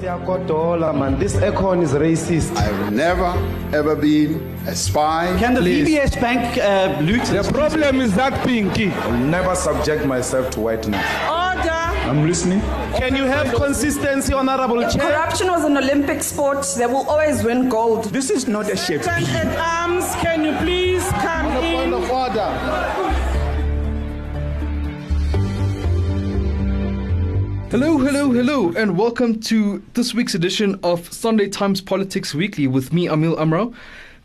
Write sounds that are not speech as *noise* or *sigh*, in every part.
Siyakodola, man. This aircon is racist. I've never ever been a spy. Can the Please. VBS Bank uh, loot The problem is that pinky. I'll never subject myself to whiteness. Order. I'm listening. Can you have consistency, Honorable Chair? corruption was an Olympic sport, they will always win gold. This is not a shape. Sergeant at arms, can you please Hello, hello, hello, and welcome to this week's edition of Sunday Times Politics Weekly with me, Amil Amrao.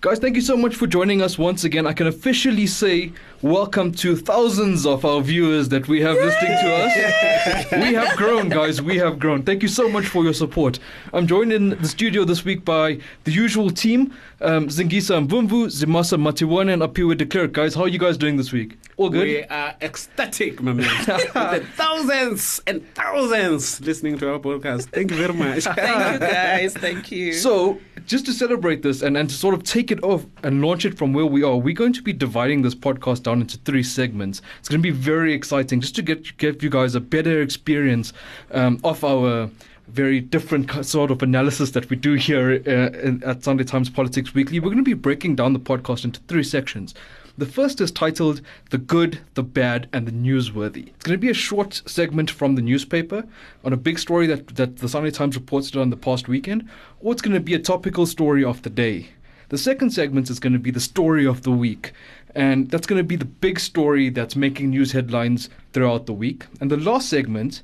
Guys, thank you so much for joining us once again. I can officially say welcome to thousands of our viewers that we have listening to us. we have grown, guys. We have grown. Thank you so much for your support. I'm joined in the studio this week by the usual team um, Zingisa Mvumvu, Zimasa Matiwane, and Aphiwe de Klerk. Guys, how are you guys doing this week? All good? We are ecstatic, my man. *laughs* With the thousands and thousands listening to our podcast. Thank you very much. *laughs* Thank you guys, thank you. So, just to celebrate this and, and to sort of take it off and launch it from where we are, we're going to be dividing this podcast down into three segments. It's going to be very exciting just to get give you guys a better experience um, of our very different sort of analysis that we do here uh, at Sunday Times Politics Weekly. We're going to be breaking down the podcast into three sections. The first is titled The Good, the Bad, and the Newsworthy. It's going to be a short segment from the newspaper on a big story that, that the Sunday Times reported on the past weekend, or it's going to be a topical story of the day. The second segment is going to be the story of the week, and that's going to be the big story that's making news headlines throughout the week. And the last segment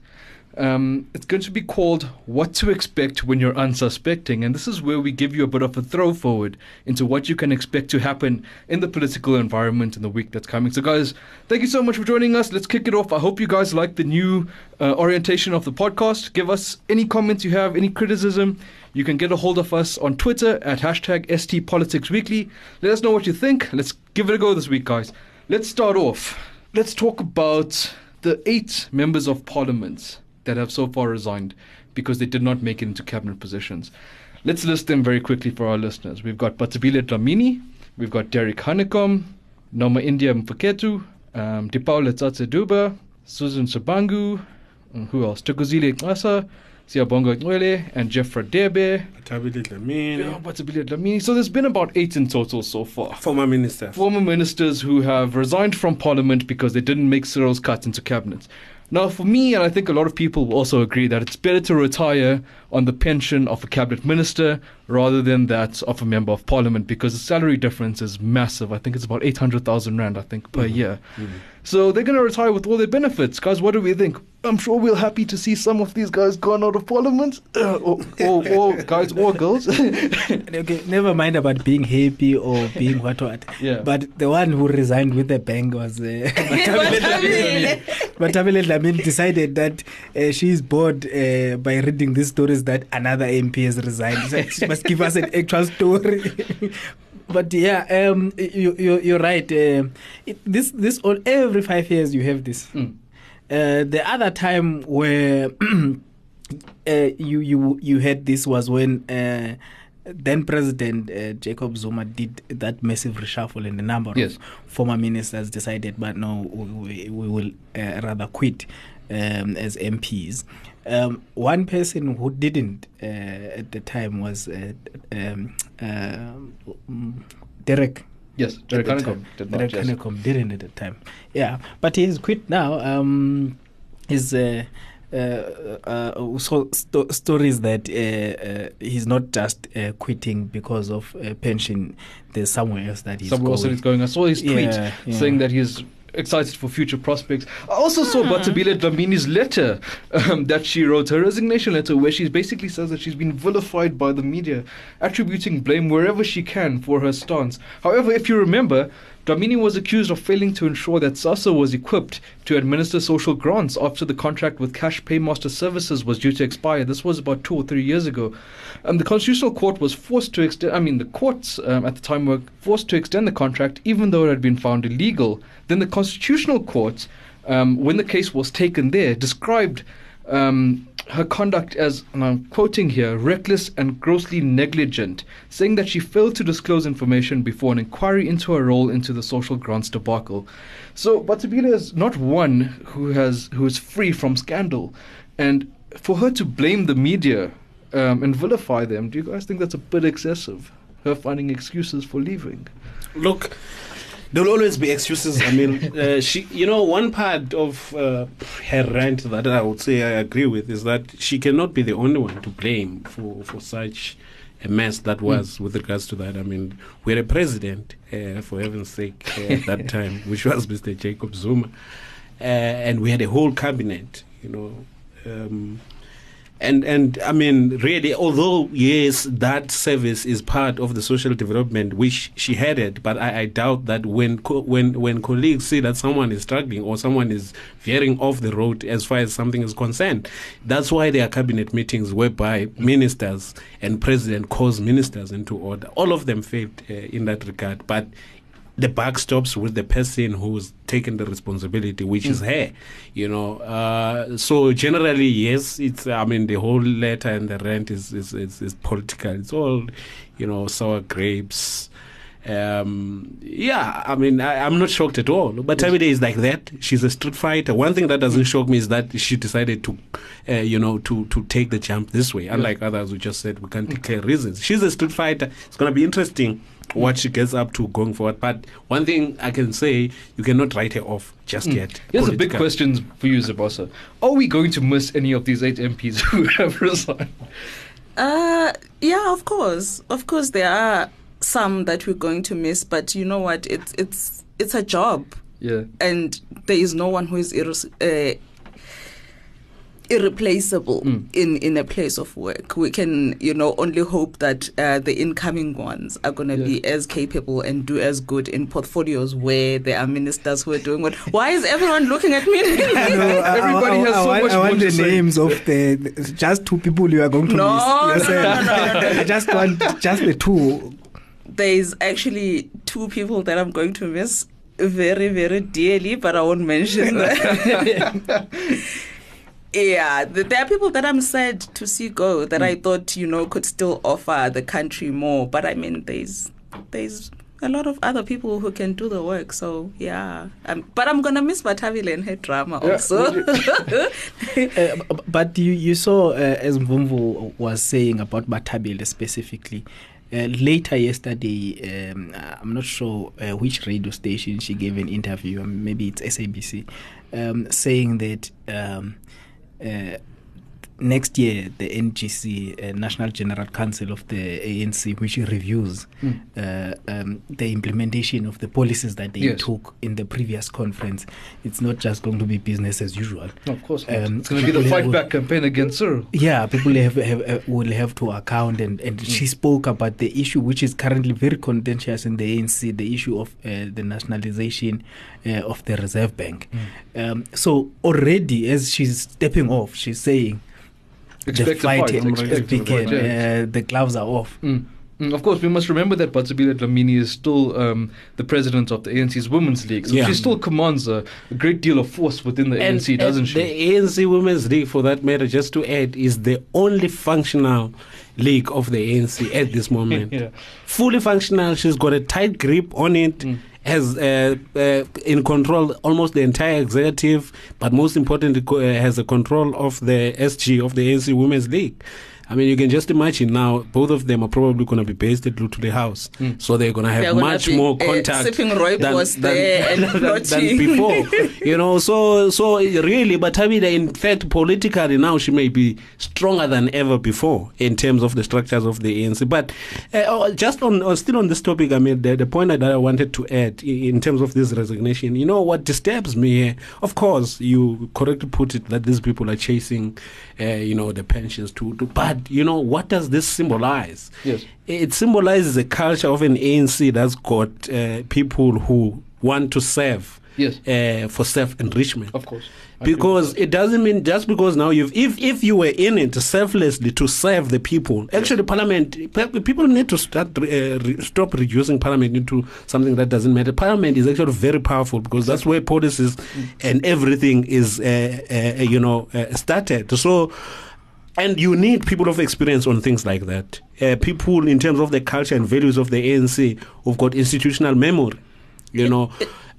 um, it's going to be called What to Expect When You're Unsuspecting. And this is where we give you a bit of a throw forward into what you can expect to happen in the political environment in the week that's coming. So, guys, thank you so much for joining us. Let's kick it off. I hope you guys like the new uh, orientation of the podcast. Give us any comments you have, any criticism. You can get a hold of us on Twitter at hashtag STPoliticsWeekly. Let us know what you think. Let's give it a go this week, guys. Let's start off. Let's talk about the eight members of parliament that have so far resigned because they did not make it into cabinet positions. Let's list them very quickly for our listeners. We've got Bathabile Dlamini, we've got Derek Hanekom, Nomaindiya Mfeketo, um, Dipaula Susan Shabangu, who else? Tokozile Xasa, Siyabonga Cwele, and Jeff Radebe. Tabitha Dlamini, Yeah, Bathabile Dlamini. So there's been about eight in total so far. former minister. Former ministers who have resigned from parliament because they didn't make Cyril's cut into cabinet. Now, for me, and I think a lot of people will also agree that it's better to retire on the pension of a cabinet minister rather than that of a member of parliament because the salary difference is massive. I think it's about 800,000 Rand, I think, per year. So they're going to retire with all their benefits. Guys, what do we think? I'm sure we're happy to see some of these guys gone out of parliament, uh, *laughs* or, or, or guys or girls. *laughs* Okay, never mind about being happy or being what what. Yeah. But the one who resigned with the bang was uh, *laughs* Bathabile Dlamini. Decided that uh, she's bored uh, by reading these stories that another MP has resigned. So must give us an actual story. *laughs* But yeah, um, you, you you're right. Uh, it, this this all every five years you have this. Mm. Uh, the other time where *clears throat* uh, you you you had this was when uh, then President uh, Jacob Zuma did that massive reshuffle, and a number Yes. of former ministers decided, but no, we, we will uh, rather quit um, as MPs. Um, one person who didn't uh, at the time was uh, um, uh, mm, Derek. yes, Derek Hanekom did not. Derek yes. Hanekom didn't at the time. Yeah, but he's quit now. Um, he's uh, uh, uh, so sto- stories that uh, uh, he's not just uh, quitting because of uh, pension. There's somewhere else that he's somewhere else that going. he's going. I saw his tweet Yeah, yeah. saying that he's excited for future prospects. I also saw Bathabile Dlamini's letter um, that she wrote, her resignation letter, where she basically says that she's been vilified by the media, attributing blame wherever she can for her stance. However, if you remember, Dlamini was accused of failing to ensure that SASSA was equipped to administer social grants after the contract with Cash Paymaster Services was due to expire. This was about two or three years ago. And the Constitutional Court was forced to extend, I mean, the courts um, at the time were forced to extend the contract even though it had been found illegal. Then the Constitutional Court, um, when the case was taken there, described um, her conduct as, and I'm quoting here, reckless and grossly negligent, saying that she failed to disclose information before an inquiry into her role into the social grants debacle. So Bathabile is not one who has who is free from scandal, and for her to blame the media um, and vilify them. Do you guys think that's a bit excessive? Her finding excuses for leaving. Look, there'll always be excuses. I mean, *laughs* uh, she, you know, one part of uh, her rant that I would say I agree with is that she cannot be the only one to blame for for such a mess that was with regards to that. I mean, we had a president, uh, for heaven's sake, uh, at that *laughs* time, which was Mr. Jacob Zuma, uh, and we had a whole cabinet, you know. Um, and and I mean, really, although yes, that service is part of the social development which she headed, but I, I doubt that when co- when when colleagues see that someone is struggling or someone is veering off the road as far as something is concerned, that's why there are cabinet meetings whereby ministers and president calls ministers into order. All of them failed uh, in that regard, but the buck stops with the person who's taken the responsibility, which is her. You know, uh, so generally, yes, it's. I mean, the whole letter and the rent is is, is, is political. It's all, you know, sour grapes. Um, yeah, I mean, I, I'm not shocked at all. But Tabitha is like that. She's a street fighter. One thing that doesn't shock me is that she decided to, uh, you know, to to take the jump this way. Unlike others who just said we can't declare reasons. She's a street fighter. It's going to be interesting what she gets up to going forward. But one thing I can say, you cannot write her off just yet. Here's a big question for you, Zabasa. Are we going to miss any of these eight MPs *laughs* who have resigned? Uh, yeah, of course, of course, there are some that we're going to miss, but you know what? It's it's it's a job, Yeah. and there is no one who is irre- uh, irreplaceable Mm. in in a place of work. We can, you know, only hope that uh, the incoming ones are going to Yeah. be as capable and do as good in portfolios where there are ministers who are doing what. Why is everyone looking at me? *laughs* Everybody has so I, much I want to the say. names of the, the- just two people you are going to No, miss. no, no, no, no, no. I just want just the two. There's actually two people that I'm going to miss very, very dearly, but I won't mention them. *laughs* *laughs* yeah, th- there are people that I'm sad to see go that I thought you know could still offer the country more, but I mean there's there's a lot of other people who can do the work. So yeah, um, but I'm gonna miss Bathabile and her drama Yeah, also. *laughs* Uh, but you, you saw, uh, as Mvumvu was saying about Bathabile specifically, uh, later yesterday, um, I'm not sure uh, which radio station she gave an interview, um, maybe it's SABC, um, saying that um, uh, next year the NGC, uh, National General Council of the ANC, which reviews uh, um, the implementation of the policies that they Yes. took in the previous conference, it's not just going to be business as usual. No, of course. Um, it's going to be the fight back campaign against Cyril. Yeah, people have, have uh, will have to account, and, and she spoke about the issue which is currently very contentious in the ANC, the issue of uh, the nationalization uh, of the Reserve Bank. Um, so already, as she's stepping off, she's saying the a fight, fight. has Expect a begun. fight, yes. Uh, the gloves are off. Mm. Mm, Of course, we must remember that Bathabile Dlamini is still um, the president of the ANC's Women's League, so Yeah. she still commands a, a great deal of force within the ANC, doesn't she? The ANC Women's League, for that matter, just to add, is the only functional league of the ANC at this *laughs* moment. Yeah. Fully functional. She's got a tight grip on it. Mm. Has uh, uh, in control almost the entire executive, but most importantly, uh, has a control of the SG of the ANC Women's League. I mean, you can just imagine now, both of them are probably going to be based at Luthuli House, so they're going to have They're much be, more uh, contact there and *laughs* than, than plotting. before. *laughs* you know, so so really, but Tabitha, in fact, politically now she may be stronger than ever before in terms of the structures of the ANC. But uh, just on uh, still on this topic, I mean, the, the point that I wanted to add in terms of this resignation, you know, what disturbs me here, of course, you correctly put it that these people are chasing, uh, you know, the pensions to, to, but you know, what does this symbolize? Yes. It symbolizes a culture of an ANC that's got uh, people who want to serve Yes. uh, for self enrichment. Of course. I Because it doesn't mean just because now you've if if you were in it selflessly to serve the people. Actually, Parliament people need to start uh, re- stop reducing Parliament into something that doesn't matter. Parliament is actually very powerful because that's where policies Mm. and everything is uh, uh, you know uh, started. So. And you need people of experience on things like that. Uh, people in terms of the culture and values of the ANC who've got institutional memory, you know.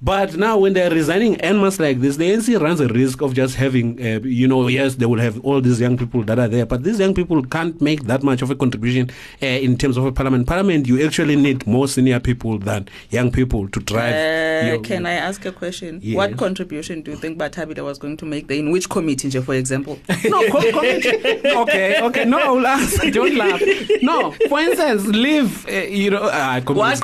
But now, when they're resigning en masse like this, the ANC runs a risk of just having, uh, you know, yes, they will have all these young people that are there, but these young people can't make that much of a contribution uh, in terms of a parliament. Parliament, you actually need more senior people than young people to drive. Uh, your- can I ask a question? Yes. What contribution do you think Bathabile was going to make there? In which committee, for example? *laughs* No, co- committee. *laughs* okay, okay. No, I will answer. *laughs* Don't laugh. No, for instance, leave. Uh, you know, uh, What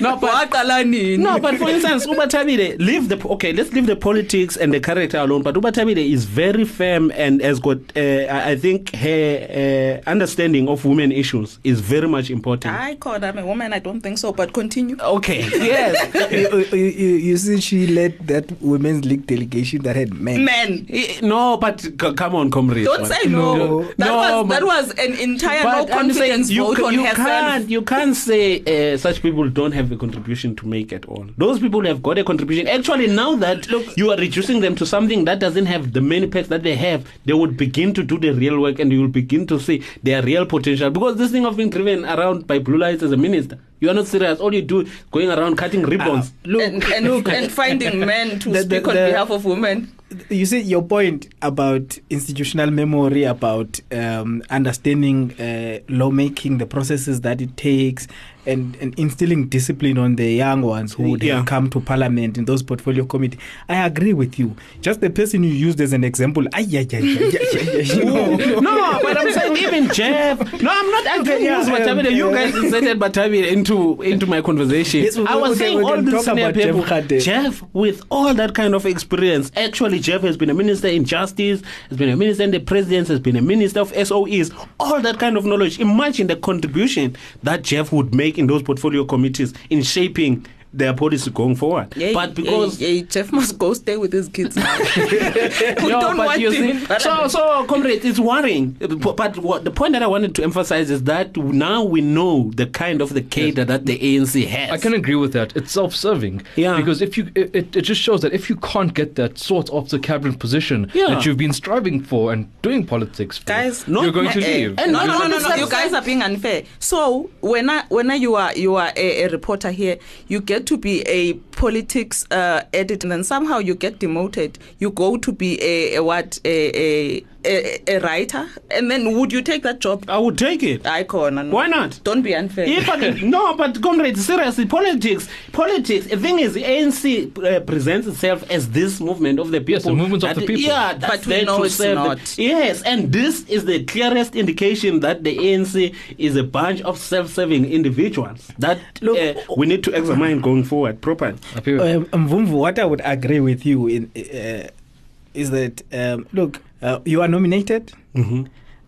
no, but Waqala no, but for instance, Ubatabile, leave the okay. Let's leave the politics and the character alone. But Ubatabile is very firm and has got. Uh, I I think her uh, understanding of women issues is very much important. I called I'm a woman. I don't think so, but continue. Okay. *laughs* Yes. you, you, you, you see, she led that women's league delegation that had men. Men. Eh, no, but c- come on, comrade. Don't say no. No. That No, was that was an entire no But saying confidence you, vote ca- on you herself. can't you can't say uh, such people don't have a contribution to make at all. Those people have got a contribution. Actually, now that Look, you are reducing them to something that doesn't have the many perks that they have, they would begin to do the real work, and you will begin to see their real potential. Because this thing of being driven around by blue lights as a minister, you are not serious. All you do is going around cutting ribbons. Look, and, and, and *laughs* finding men to The- the- speak on the- behalf of women. you see your point about institutional memory about um, understanding uh, lawmaking the processes that it takes and, and instilling discipline on the young ones who would Yeah. have come to parliament in those portfolio committee i agree with you just the person you used as an example ay, ay, ay, ay, ay, ay, ay, know. *laughs* no, but I'm saying even Jeff. No, I'm not. I can yeah, use Bathabile. um, You guys inserted Bathabile into into my conversation. Yes, I was saying all these senior about Jeff people. Radebe. Jeff, with all that kind of experience, actually, Jeff has been a minister in justice, has been a minister in the presidency, has been a minister of SOEs. All that kind of knowledge. Imagine the contribution that Jeff would make in those portfolio committees in shaping their policy going forward. Yeah, but because yeah, yeah, Jeff must go stay with his kids now. *laughs* we No, don't but want you him see- so, parliament. so, comrade, it's worrying. But what the point that I wanted to emphasize is that now we know the kind of the cadre that the ANC has. I can agree with that. It's self-serving. Yeah. Because if you, it, it- it just shows that if you can't get that sort of the cabinet position Yeah. that you've been striving for and doing politics for, guys you're going to leave. no, no, no, no, no. You guys are being unfair. So when I, when I, you are you are a, a reporter here, you get to be a politics uh, editor, and then somehow you get demoted. You go to be a, a what a, a a a writer, and then would you take that job? I would take it. Icon. And Why not? Don't be unfair. If I, *laughs* no, but comrade, seriously, politics, politics. The thing is, the ANC uh, presents itself as this movement of the people. Yes, the movement of the people. Yeah, that's But we there know it's serve the- not. yes, and this is the clearest indication that the ANC is a bunch of self-serving individuals that Look- uh, we need to examine going forward properly. Up here. um, Mvumvu, what I would agree with you in uh, is that um, look, uh, you are nominated, Mm-hmm.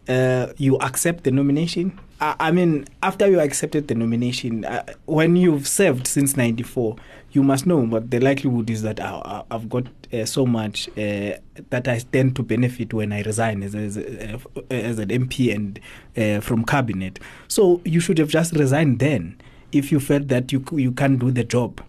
uh, you accept the nomination. I, I mean, after you accepted the nomination, uh, when you've served since '94, you must know. But the likelihood is that I, I've got uh, so much uh, that I stand to benefit when I resign as as, uh, as an MP and uh, from cabinet. So you should have just resigned then if you felt that you you can't do the job.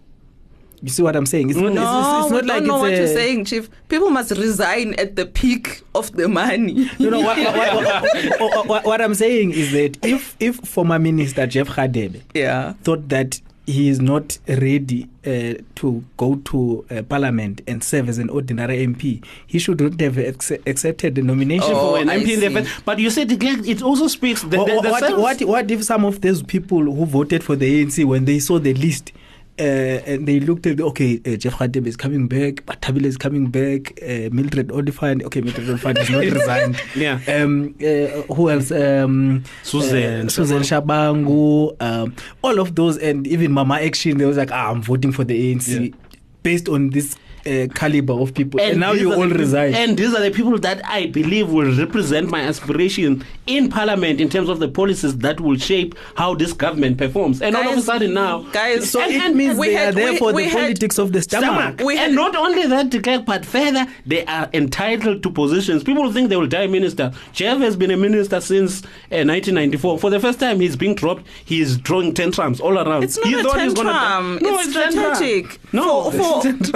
You see what I'm saying? It's not, no, it's, it's, it's not like don't know what a, you're saying, Chief. People must resign at the peak of the money. *laughs* You know what, *laughs* what, what, what, I'm saying is that if if former minister Jeff Radebe yeah. thought that he is not ready uh, to go to uh, parliament and serve as an ordinary MP, he shouldn't have ac- accepted the nomination Oh, for an I MP the. But you said it, also speaks. The, the, what, what, what, what if some of those people who voted for the ANC when they saw the list and they looked at okay uh, Jeff Radebe is coming back Bathabile is coming back uh, Mildred Oliphant okay Mildred Oliphant is not *laughs* resigned. Yeah. um, uh, who else? Um, Susan uh, Susan Shabangu um, all of those and even Mama Action they was like ah, I'm voting for the ANC based on this uh, caliber of people and, now you all the resign And these are the people that I believe will represent my aspiration in parliament in terms of the policies that will shape how this government performs. And all of a sudden now, guys, so and- it and means we they had- are there we- for we the had- politics of the stomach. stomach. and not only that, de Klerk, but further, they are entitled to positions. People think they will die minister. Jeff has been a minister since uh, 1994. For the first time, he's being dropped. He is throwing tantrums all around. It's not he a thought he's gonna die. tantrum. No, it's tantrum. strategic. No, for, for, *laughs* it's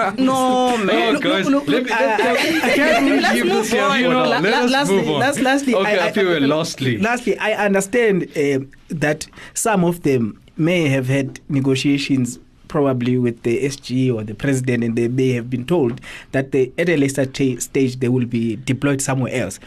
man. Guys, look, let look, me, let, I- I can't let, move this here on. for now. la- Let us lastly, move on. last- lastly, okay, I- I, feel lastly. Lastly, I understand um that some of them may have had negotiations probably with the SG or the president, and they may have been told that they, at a later ta- stage they will be deployed somewhere else.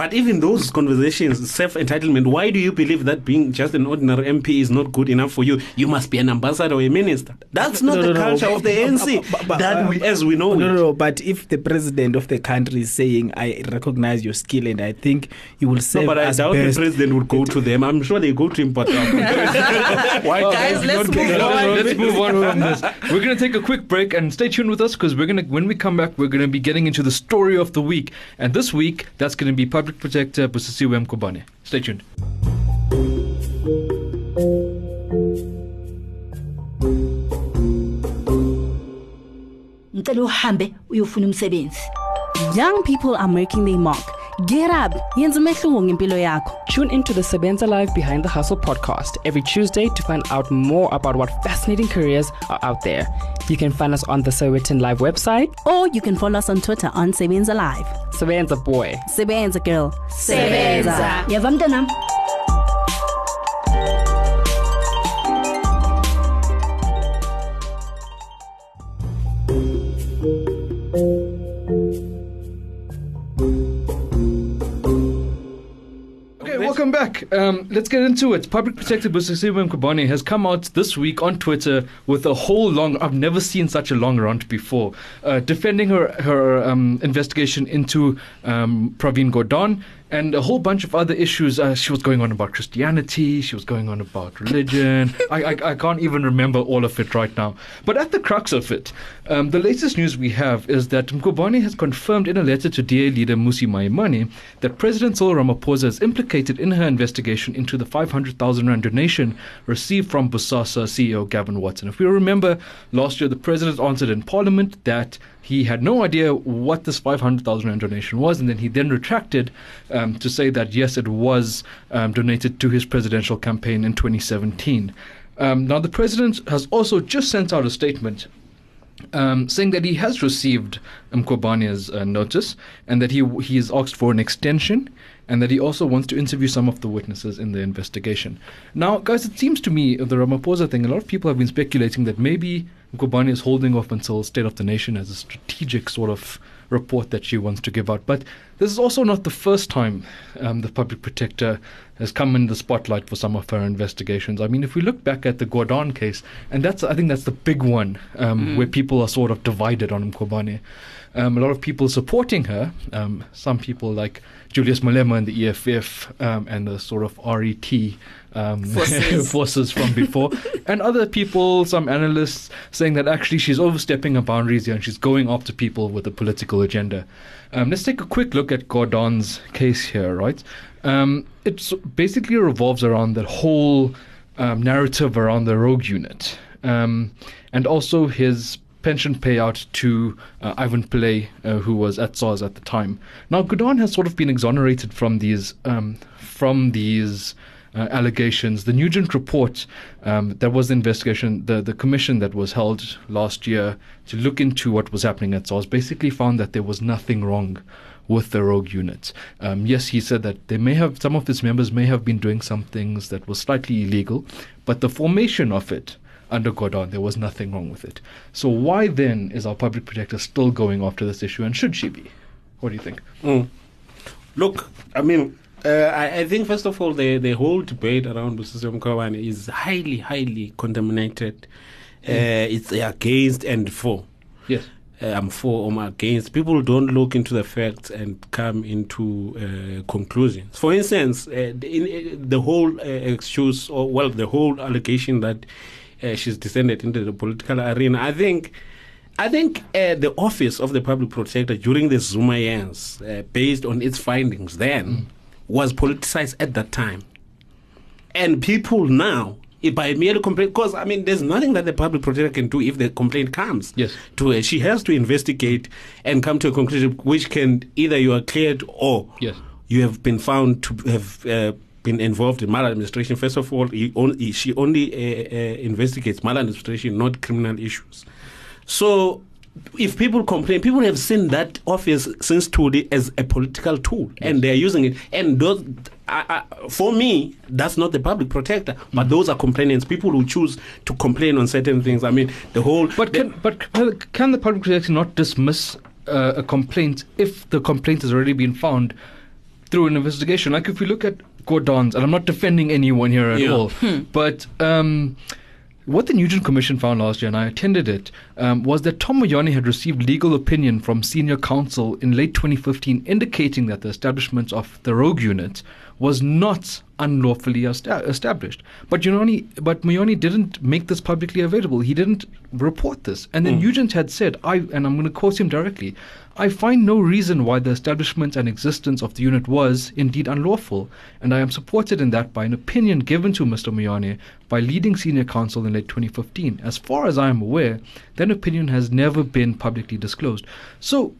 But even those conversations, self entitlement, why do you believe that being just an ordinary MP is not good enough for you? You must be an ambassador or a minister. That's not No, the no, no. culture of the ANC But- but- but- that we, as we know No, no, no. But if the president of the country is saying, "I recognize your skill," and I think you will No, serve but I us doubt best. the president would go to them. I'm sure they go to him, but um, *laughs* why Guys, let's move on. Let's move on from this. We're going to take a quick break and stay tuned with us because we're going to, when we come back, we're going to be getting into the story of the week. And this week, that's going to be Public Protector Busisiwe eh, Mkhwebane. Stay tuned. Young people are making their mark. Get up. Yenza umehluko ngempilo yakho. Tune into the Sebenza Live Behind the Hustle podcast every Tuesday to find out more about what fascinating careers are out there. You can find us on the Sowetan Live website. Or you can follow us on Twitter on Sebenza Live. Sebenza Boy. Sebenza girl. sebenza yava mntanami Um, let's get into it. Public Protector Busisiwe Mkhwebane has come out this week on Twitter with a whole long. I've never seen such a long rant before, uh, defending her her um, investigation into um, Pravin Gordhan and a whole bunch of other issues. Uh, she was going on about Christianity. She was going on about religion. *laughs* I, I I can't even remember all of it right now. But at the crux of it, um, the latest news we have is that Mkhwebane has confirmed in a letter to DA leader Mmusi Maimane that President Cyril Ramaphosa is implicated in her investigation into the 500,000 rand donation received from Bosasa CEO Gavin Watson. If we remember, last year the president answered in Parliament that he had no idea what this 500,000 rand donation was, and then he then retracted um, to say that yes, it was um, donated to his presidential campaign in 2017. Um, now, the president has also just sent out a statement um, saying that he has received Mkhwebane's uh, notice and that he he has asked for an extension and that he also wants to interview some of the witnesses in the investigation. Now, guys, it seems to me the Ramaphosa thing. A lot of people have been speculating that maybe Mkhwebane is holding off until State of the Nation as a strategic sort of report that she wants to give out. But this is also not the first time um, the public protector has come in the spotlight for some of her investigations. I mean, if we look back at the Gordhan case, and that's I think that's the big one um, where people are sort of divided on Mkhwebane. Um, a lot of people supporting her. Um, some people like Julius Malema and the EFF um, and the sort of RET um, Forces. *laughs* forces from before, and other people, some analysts, saying that actually she's overstepping her boundaries here and she's going after people with a political agenda. Um, let's take a quick look at Gordhan's case here, right? Um, it basically revolves around the whole um, narrative around the rogue unit um, and also his pension payout to uh, Ivan Pillay, uh, who was at SARS at the time. Now, Gordhan has sort of been exonerated from these um, from these uh, allegations. The Nugent report, um, that was the investigation, the, the commission that was held last year to look into what was happening at SARS, basically found that there was nothing wrong with the rogue unit. Um, yes, he said that they may have some of its members may have been doing some things that was slightly illegal, but the formation of it under Gordhan, there was nothing wrong with it. So why then is our public protector still going after this issue, and should she be? What do you think? Mm. Look, I mean, uh, I, I think first of all, the, the whole debate around Busisiwe Mkhwebane is highly, highly contaminated. Uh, it's against and for. Yes. Uh, I'm for or against. People don't look into the facts and come into uh, conclusions. For instance, uh, the, in, uh, the whole uh, excuse, or well, the whole allegation that uh, she's descended into the political arena. I think, I think uh, the office of the public protector during the Zuma years, uh, based on its findings then, was politicized at that time, and people now. eh, By merely complaint, because I mean, there's nothing that the public protector can do if the complaint comes Yes. to her. She has to investigate and come to a conclusion, which can either you are cleared or Yes. you have been found to have uh, been involved in maladministration. First of all, he only, she only uh, uh, investigates maladministration, not criminal issues. So if people complain, people have seen that office since Thuli as a political tool, and they are using it. And those, I, I, for me, that's not the public protector, but those are complainants. People who choose to complain on certain things. I mean, the whole. But can but can the public protector not dismiss uh, a complaint if the complaint has already been found through an investigation? Like if we look at Gordhan's, and I'm not defending anyone here at Yeah. all, Hmm. but. Um, what the Nugent Commission found last year, and I attended it, um, was that Tom Moyane had received legal opinion from senior counsel in late 2015 indicating that the establishment of the rogue unit was not unlawfully established. But Moyane, but didn't make this publicly available. He didn't report this. And then Mm. Had said, I, and I'm going to quote him directly, I find no reason why the establishment and existence of the unit was indeed unlawful, and I am supported in that by an opinion given to Mr. Moyane by leading senior counsel in late 2015. As far as I am aware, that opinion has never been publicly disclosed. So,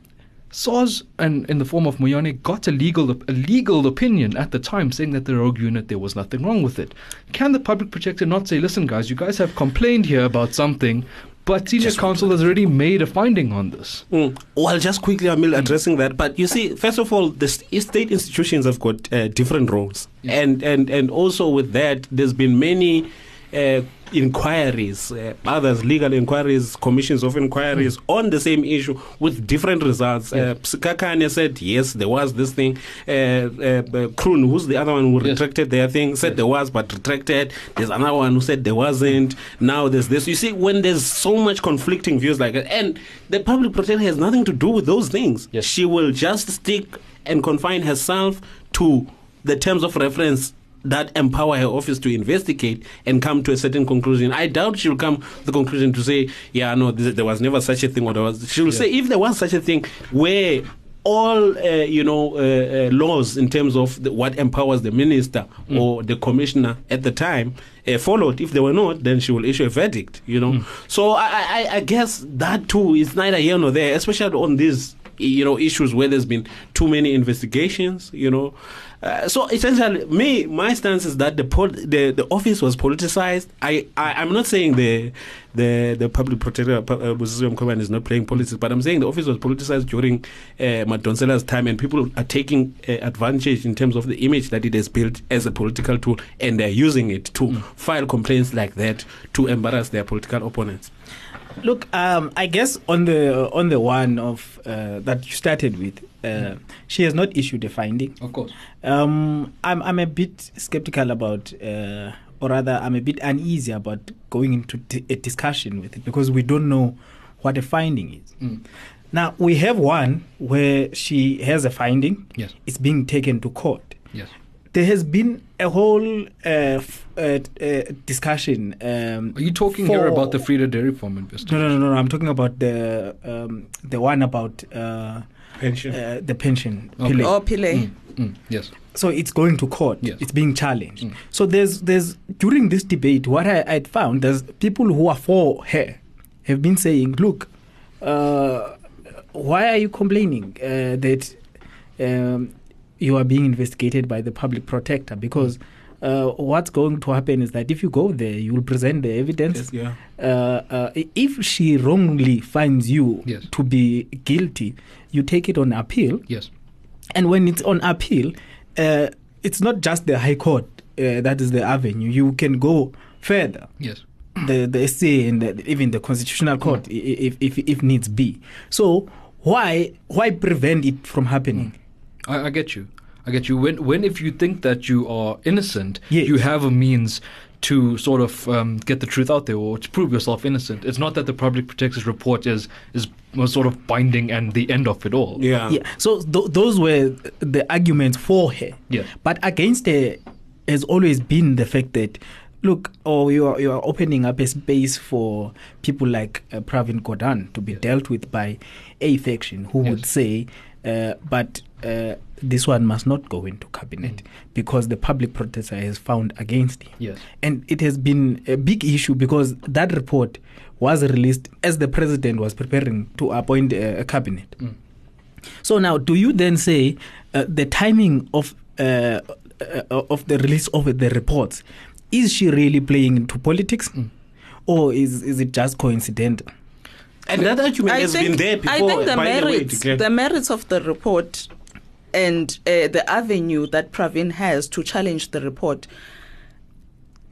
SARS, and in the form of Moyane, got a legal a legal opinion at the time saying that the rogue unit there was nothing wrong with it. Can the public protector not say, "Listen, guys, you guys have complained here about something"? But senior counsel has already made a finding on this. Mm. Well, just quickly, Emil, addressing that. But you see, first of all, the state institutions have got uh, different roles, and and and also with that, there's been many. Uh, inquiries, uh, others legal inquiries, commissions of inquiries on the same issue with different results. Uh, Kakane said yes, there was this thing. Uh, uh, Kroon, who's the other one who retracted their thing, said there was but retracted. There's another one who said there wasn't. Now there's this. You see, when there's so much conflicting views like that, and the public protector has nothing to do with those things. She will just stick and confine herself to the terms of reference that empower her office to investigate and come to a certain conclusion. I doubt she'll come to the conclusion to say, yeah, no, th- there was never such a thing. Or there was. She'll say, if there was such a thing, where all uh, you know uh, uh, laws in terms of the, what empowers the minister or the commissioner at the time uh, followed. If they were not, then she will issue a verdict. You know. So I, I, I guess that too is neither here nor there, especially on these you know issues where there's been too many investigations. You know. Uh, so essentially, me, my stance is that the, pol- the the office was politicized. I, I I'm not saying the the the public protector uh, is not playing politics, but I'm saying the office was politicized during uh, Madonsela's time, and people are taking uh, advantage in terms of the image that it has built as a political tool, and they're using it to file complaints like that to embarrass their political opponents. Look, um, I guess on the on the one of uh, that you started with, uh, she has not issued a finding. Of course. Um, I'm I'm a bit skeptical about, uh, or rather, I'm a bit uneasy about going into d- a discussion with it because we don't know what a finding is. Mm. Now we have one where she has a finding. Yes. It's being taken to court. Yes. There has been a whole uh, f- uh, uh, discussion. Um, Are you talking here about the Vrede Dairy Farm investigation? No, no, no, no. I'm talking about the um, the one about uh, pension. Uh, the pension. Okay. Pillay. Oh, Pillay. Mm, mm, yes. So it's going to court. Yes. It's being challenged. So there's there's during this debate, what I I found there's people who are for her have been saying, look, uh, why are you complaining uh, that um, you are being investigated by the public protector? Because uh, what's going to happen is that if you go there, you will present the evidence. yeah. Uh, uh, if she wrongly finds you Yes. to be guilty, you take it on appeal. Yes. And when it's on appeal, uh, it's not just the High Court uh, that is the avenue. You can go further. Yes. The the SCA and the, even the Constitutional Court, i- if, if if needs be. So why why prevent it from happening? I, I get you. I get you. When, when if you think that you are innocent, you have a means to sort of um, get the truth out there or to prove yourself innocent. It's not that the public protector's report is is was sort of binding and the end of it all. Yeah. Yeah. So th- those were the arguments for her. Yeah. But against her has always been the fact that, look, oh, you are you are opening up a space for people like uh, Pravin Gordhan to be dealt with by a faction who would say, uh, but. Uh, this one must not go into cabinet because the public protester has found against him. Yes. And it has been a big issue because that report was released as the president was preparing to appoint a, a cabinet. So now, do you then say uh, the timing of uh, uh, of the release of the reports is she really playing into politics, or is is it just coincidental? And that argument I has think, been there before. I think the by the way, merits, the merits of the report and uh, the avenue that Pravin has to challenge the report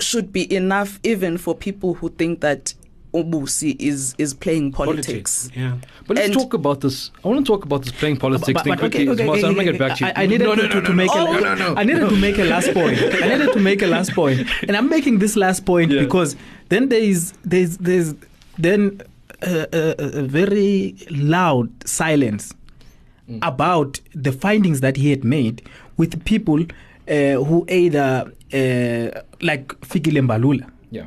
should be enough even for people who think that Obusi is is playing politics. Yeah. But let's And- talk about this. I want to talk about this playing politics But- thing but quickly. okay, okay, Marcel, I'm okay, going to get back to you. I, I needed no, no, to, no, to no, make no. a, Oh, no, no. I needed to make a last point. *laughs* I needed to make a last point, and I'm making this last point Yeah. because then there is there's there's then a, a, a very loud silence Mm. about the findings that he had made with people uh, who either uh, like Fikile Mbalula Yeah.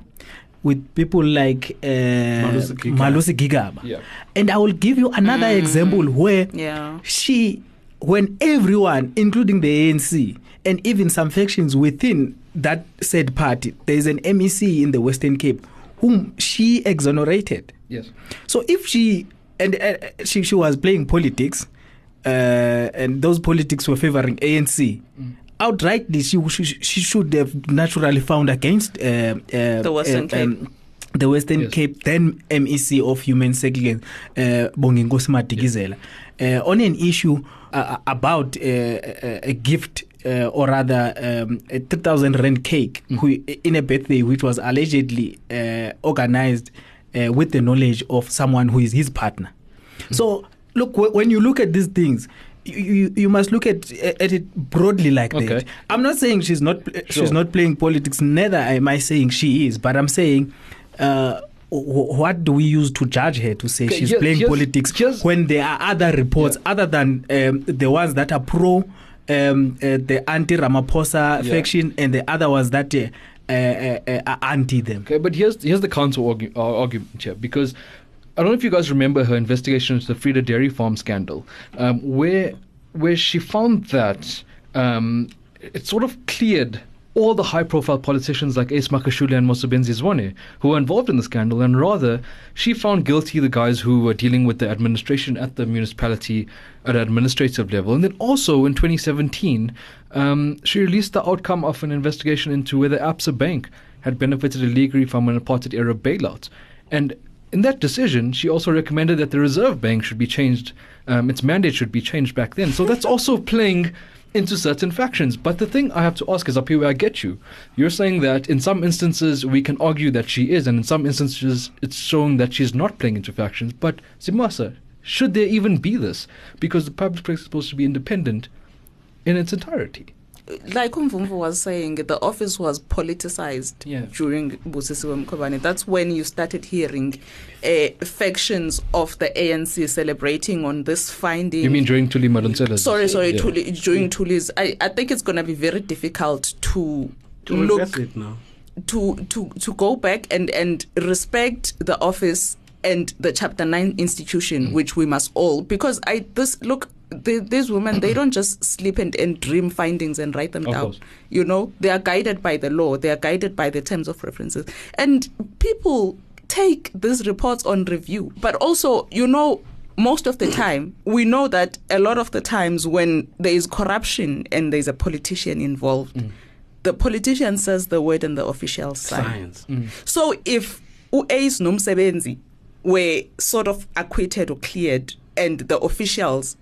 with people like uh, Malusi Gigaba. Malusi Gigaba. Yeah. And I will give you another example where Yeah. she, when everyone, including the ANC and even some factions within that said party, there is an MEC in the Western Cape whom she exonerated. Yes. So if she and uh, she she was playing politics, uh, and those politics were favoring ANC. Outrightly, she, she she should have naturally found against uh, uh, The Western uh, Cape. the Western Yes. Cape, then MEC of Human Settlements, uh, Bonginkosi Madikizela, uh, on an issue uh, about uh, a, a gift. Uh, or rather, um, a 3,000 rand cake Mm. who, in a birthday which was allegedly uh, organized uh, with the knowledge of someone who is his partner. Mm. So, look, wh- when you look at these things, you, you, must look at at it broadly like Okay. that. I'm not saying she's not Sure. she's not playing politics. Neither am I saying she is, but I'm saying. Uh, what do we use to judge her to say Okay, she's here- playing here's- politics here's- when there are other reports other than um, the ones that are pro um, uh, the anti Ramaphosa Yeah. faction and the other ones that uh, uh, uh, are anti them. Okay, but here's here's the counter argu- uh, argument here because I don't know if you guys remember her investigation into the Vrede Dairy Farm scandal, um, where where she found that um, it sort of cleared all the high-profile politicians like Ace Magashule and Mosebenzi Zwane who were involved in the scandal, and rather she found guilty the guys who were dealing with the administration at the municipality at administrative level, and then also in 2017 um, she released the outcome of an investigation into whether Absa Bank had benefited illegally from an apartheid era bailout. And in that decision, she also recommended that the Reserve Bank should be changed, um, its mandate should be changed back then. So that's also *laughs* playing into certain factions. But the thing I have to ask is up here where I get you. You're saying that in some instances we can argue that she is, and in some instances it's showing that she's not playing into factions. But Zimasa, should there even be this? Because the public place is supposed to be independent in its entirety. Like Umvumvu was saying, the office was politicized Yeah. during Busisiwe Mkhwebane. That's when you started hearing uh, factions of the ANC celebrating on this finding. You mean during Thuli Madonsela? Sorry, sorry, Yeah. Thuli, during Thuli's. I, I think it's going to be very difficult to, to look it now. to to to go back and and respect the office and the chapter 9 institution Mm. which we must all because i this look the, these women they don't just sleep and, and dream findings and write them Of down. course. you know they are guided by the law. They are guided by the terms of references. And people take these reports on review. But also you know most of the time we know that a lot of the times when there is corruption and there's a politician involved mm. the politician says the word and the officials sign. Science. Mm. Mm. So if uAce nomsebenzi were sort of acquitted or cleared and the officials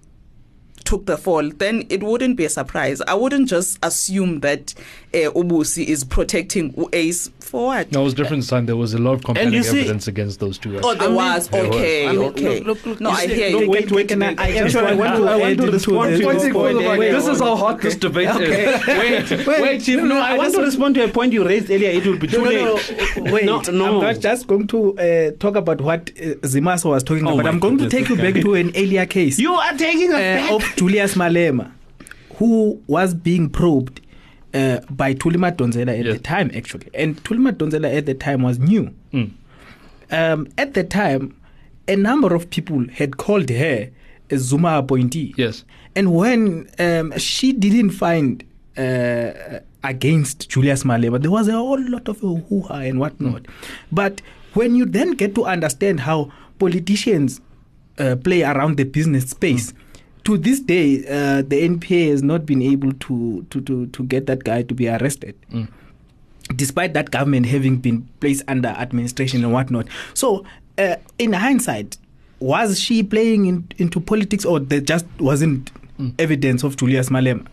took the fall, then it wouldn't be a surprise. I wouldn't just assume that uh, Ubusi is protecting uAce for what? No, it was different this time. There was a lot of compelling see- evidence against those two. Oh, there I mean- was. There. Okay, I mean, okay. look, look, look, no, I see- hear no, you. wait, wait, Can I- wait. I just I want want to to, I want to respond to your point. Wait, This is how hot this debate is. *laughs* *laughs* Wait, wait, Chief, no, I want to respond to a point you raised earlier. It will be too No, no, late. no. Wait, No, no. I'm not just going to uh, talk about what uh, Zimasa was talking Oh about. my I'm going to take you back to an earlier case You are taking us uh, back. of Julius Malema, who was being probed uh, by Thuli Madonsela at Yes. the time, actually. And Thuli Madonsela at the time was new. Mm. Um, at the time, a number of people had called her a Zuma appointee. Yes. And when um, she didn't find uh, against Julius Malema, there was a whole lot of hoo-ha and whatnot. But when you then get to understand how politicians uh, play around the business space, to this day, uh, the NPA has not been able to, to, to, to get that guy to be arrested. Despite that government having been placed under administration and whatnot. So, uh, in hindsight, was she playing in, into politics or there just wasn't Mm. evidence of Julius Malema?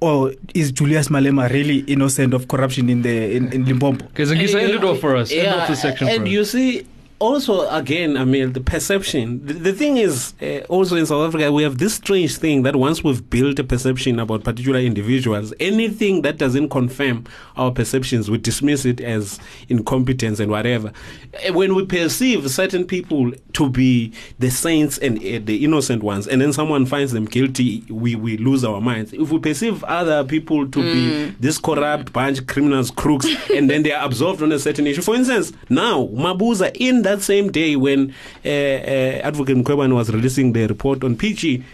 Or is Julius Malema really innocent of corruption in the in, in Limpopo? Okay, Zingisa, end it off for us. End off the section for and us. you see, also again, I mean, the perception. The, the thing is, uh, also in South Africa, we have this strange thing that once we've built a perception about particular individuals, anything that doesn't confirm our perceptions, we dismiss it as incompetence and whatever. Uh, When we perceive certain people to be the saints and uh, the innocent ones, and then someone finds them guilty, we, we lose our minds. If we perceive other people to be this corrupt bunch, criminals, crooks, and then they are absolved on a certain issue. For instance, now Mabuza, in that same day when uh, uh, Advocate Mkhwebane was releasing the report on PG,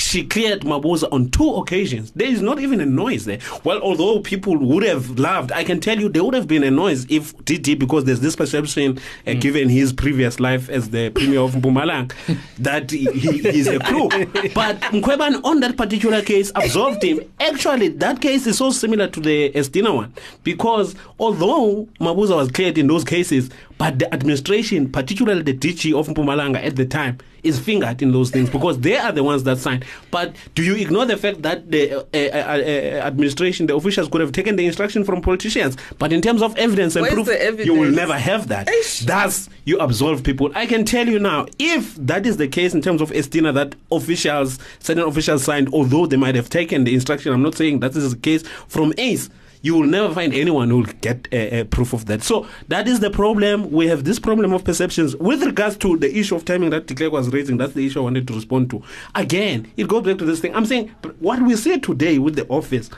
she cleared Mabuza on two occasions. There is not even a noise there. Well, although people would have loved, I can tell you there would have been a noise if DT, because there's this perception, uh, given his previous life as the premier of Mpumalanga, *laughs* that he, he is a crook. But Mkhwebane, on that particular case, absolved him. Actually, that case is so similar to the Estina one, because although Mabuza was cleared in those cases, but the administration, particularly the DG of Mpumalanga at the time, is fingered in those things because they are the ones that signed. But do you ignore the fact that the uh, uh, uh, administration, the officials could have taken the instruction from politicians? But in terms of evidence and Where's proof, the you will never have that. Thus, you absolve people. I can tell you now, if that is the case in terms of Estina, that officials, certain officials signed, although they might have taken the instruction, I'm not saying that is the case from ACE. You will never find anyone who will get a, uh, proof of that. So that is the problem. We have this problem of perceptions with regards to the issue of timing that Declerc was raising. That's the issue I wanted to respond to. Again, it goes back to this thing. I'm saying what we see today with the office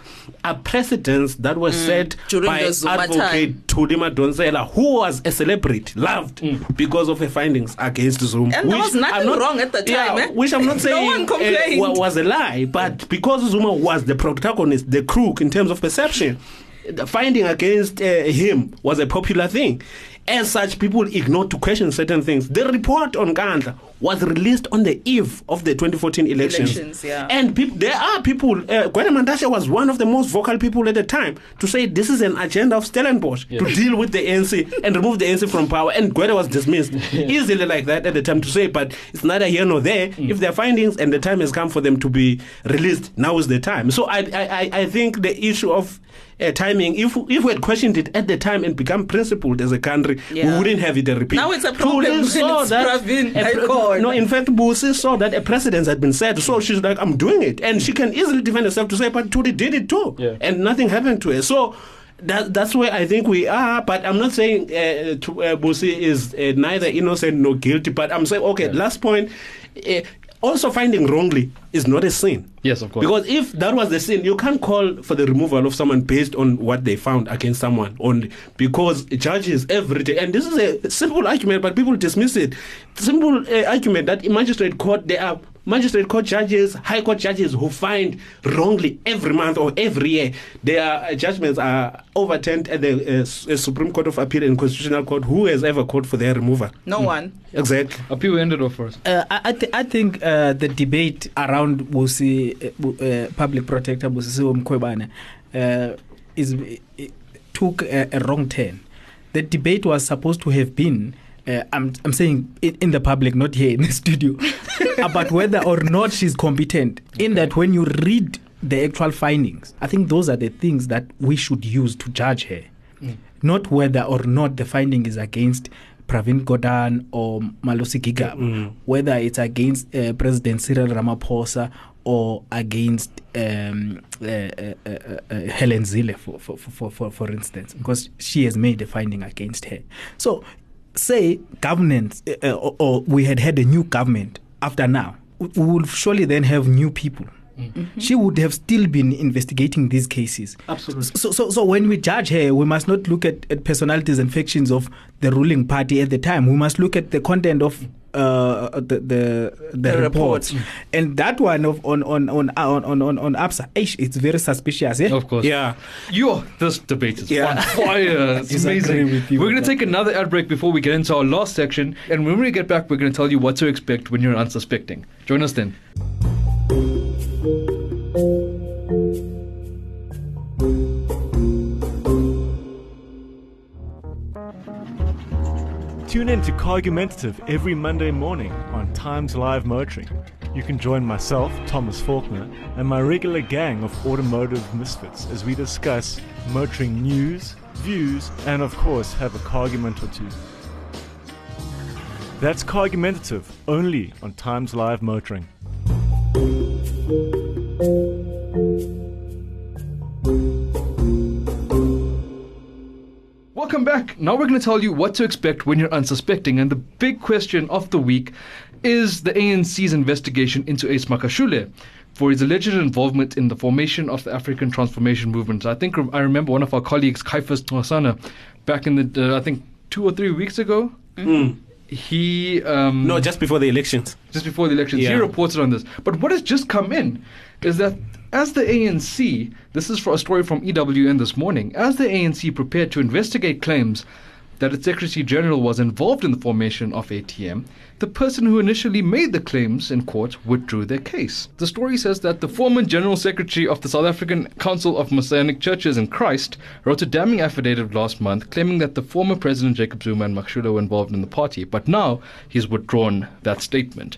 are precedents that were set Mm. During by Advocate Thuli Madonsela, who was a celebrity, loved because of her findings against Zuma. And there was nothing not- wrong at the Yeah, time, eh? Which I'm not *laughs* No saying one uh, complained. wa- was a lie, but because Zuma was the protagonist, the crook in terms of perception, finding against uh, him was a popular thing. As such, people ignored to question certain things. The report on Nkandla was released on the eve of the 2014 elections. Elections, yeah. And peop- there are people, uh, Gwede Mantashe was one of the most vocal people at the time to say this is an agenda of Stellenbosch to deal with the ANC and remove the ANC from power. And Gwede was dismissed *laughs* easily like that at the time to say, but it's neither here nor there. If there are findings and the time has come for them to be released, now is the time. So I, I, I- I think the issue of uh, timing, if if we had questioned it at the time and become principled as a country, we wouldn't have it a repeat. Now it's a problem Thuli when saw it's that Pravin a pre- no, in fact, Busi saw that a precedent had been set, so she's like, I'm doing it. And she can easily defend herself to say, but Thuli did it too. Yeah. And nothing happened to her. So that, that's where I think we are. But I'm not saying uh, to, uh, Busi is uh, neither innocent nor guilty. But I'm saying, okay, last point. Uh, also, finding wrongly is not a sin. Yes, of course. Because if that was the sin, you can't call for the removal of someone based on what they found against someone only. Because it judges every day, and this is a simple argument, but people dismiss it. Simple uh, argument that in magistrate court there are magistrate court judges, high court judges who find wrongly every month or every year. Their uh, judgments are overturned at the uh, Supreme Court of Appeal and Constitutional Court. Who has ever called for their removal? No one. Exactly. Aphiwe ended off first. Uh, I, I, th- I think uh, the debate around Busi, uh, uh, public protector Busisiwe Mkhwebane uh, is took a, a wrong turn. The debate was supposed to have been. Uh, I'm, I'm saying in, in the public, not here in the *laughs* studio, about whether or not she's competent. In that, when you read the actual findings, I think those are the things that we should use to judge her. Not whether or not the finding is against Pravin Gordhan or Malusi Gigaba, whether it's against uh, President Cyril Ramaphosa or against um, uh, uh, uh, uh, Helen Zille, for, for, for, for, for instance, because she has made a finding against her. So, say governance, uh, uh, or, or we had had a new government after now, we will surely then have new people. She would have still been investigating these cases. Absolutely. So, so, so when we judge her, we must not look at, at personalities and factions of the ruling party at the time. We must look at the content of uh, the the, the, The reports. report. And that one of on on on on on on, on ABSA, it's very suspicious. Eh? Of course. Yeah. Yo, this debate is Yeah. on fire. *laughs* It's amazing. with you We're going to that. take another ad break before we get into our last section. And when we get back, we're going to tell you what to expect when you're unsuspecting. Join us then. Tune in to Cargumentative every Monday morning on Times Live Motoring. You can join myself, Thomas Faulkner, and my regular gang of automotive misfits as we discuss motoring news, views, and of course have a cargument or two. That's Cargumentative only on Times Live Motoring. Welcome back. Now we're going to tell you what to expect when you're unsuspecting. And the big question of the week is the ANC's investigation into Ace Magashule for his alleged involvement in the formation of the African Transformation Movement. I think I remember one of our colleagues, Kaifas Nwasana, back in the, uh, I think, two or three weeks ago. Mm. He. Um, No, just before the elections. just before the elections. He reported on this. But what has just come in is that as the ANC, this is for a story from EWN this morning, as the ANC prepared to investigate claims that its Secretary General was involved in the formation of ATM, the person who initially made the claims in court withdrew their case. The story says that the former General Secretary of the South African Council of Messianic Churches in Christ wrote a damning affidavit last month claiming that the former President Jacob Zuma and Magashule were involved in the party, but now he's withdrawn that statement.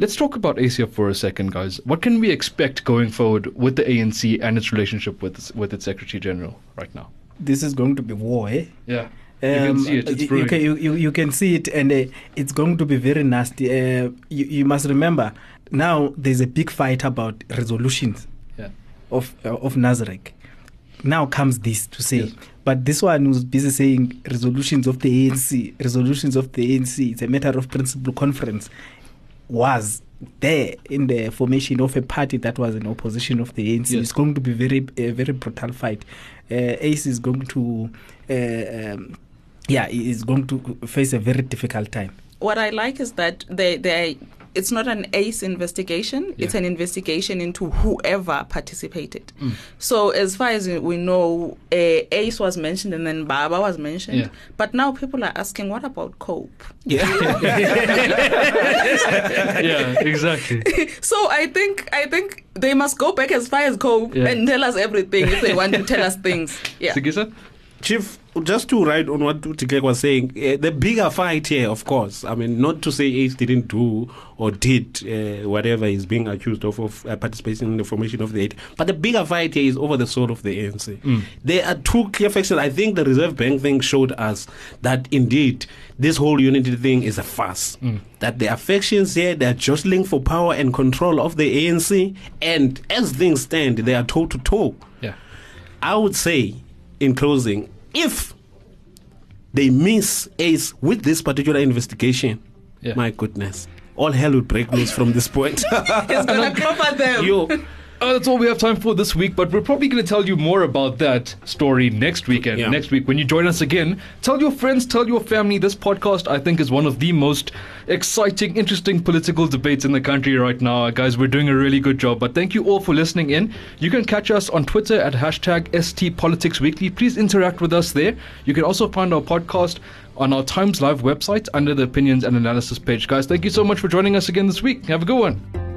Let's talk about ASIA for a second, guys. What can we expect going forward with the ANC and its relationship with its, with its Secretary General right now? This is going to be war, eh? Yeah. You can see it. It's you, you, can, you, you, you can see it, and uh, it's going to be very nasty. Uh, you, you must remember now there's a big fight about resolutions Yeah. of uh, of Nasrec. Now comes this to say, but this one was busy saying resolutions of the ANC, resolutions of the ANC. It's a matter of principle conference. Was there in the formation of a party that was in opposition of the ANC. Yes. It's going to be very a very brutal fight. Uh, ACE is going to, uh, um, yeah, is going to face a very difficult time. What I like is that they they it's not an ACE investigation. It's an investigation into whoever participated. Mm. So as far as we know, uh, ACE was mentioned and then Baba was mentioned. Yeah. But now people are asking, what about Cope? yeah, *laughs* *laughs* yeah, exactly. *laughs* so I think I think they must go back as far as Cope Yeah. and tell us everything if they want to tell us things. Yeah. Chief, just to write on what Tikek was saying, uh, the bigger fight here, of course, I mean, not to say Ace didn't do or did uh, whatever he's being accused of, of uh, participating in the formation of the eight, but the bigger fight here is over the soul of the ANC. Mm. There are two clear factions. I think the Reserve Bank thing showed us that indeed this whole unity thing is a farce. Mm. That the factions here, they are jostling for power and control of the ANC, and as things stand, they are toe to toe. Yeah. I would say, in closing, if they miss Ace with this particular investigation, Yeah. my goodness, all hell would break loose from this point. *laughs* He's gonna *laughs* clap at them. Yo. Uh, that's all we have time for this week, but we're probably going to tell you more about that story next weekend. Yeah. Next week, when you join us again, tell your friends, tell your family. This podcast, I think, is one of the most exciting, interesting political debates in the country right now. Guys, we're doing a really good job. But thank you all for listening in. You can catch us on Twitter at hashtag STPoliticsWeekly. Please interact with us there. You can also find our podcast on our Times Live website under the opinions and analysis page. Guys, thank you so much for joining us again this week. Have a good one.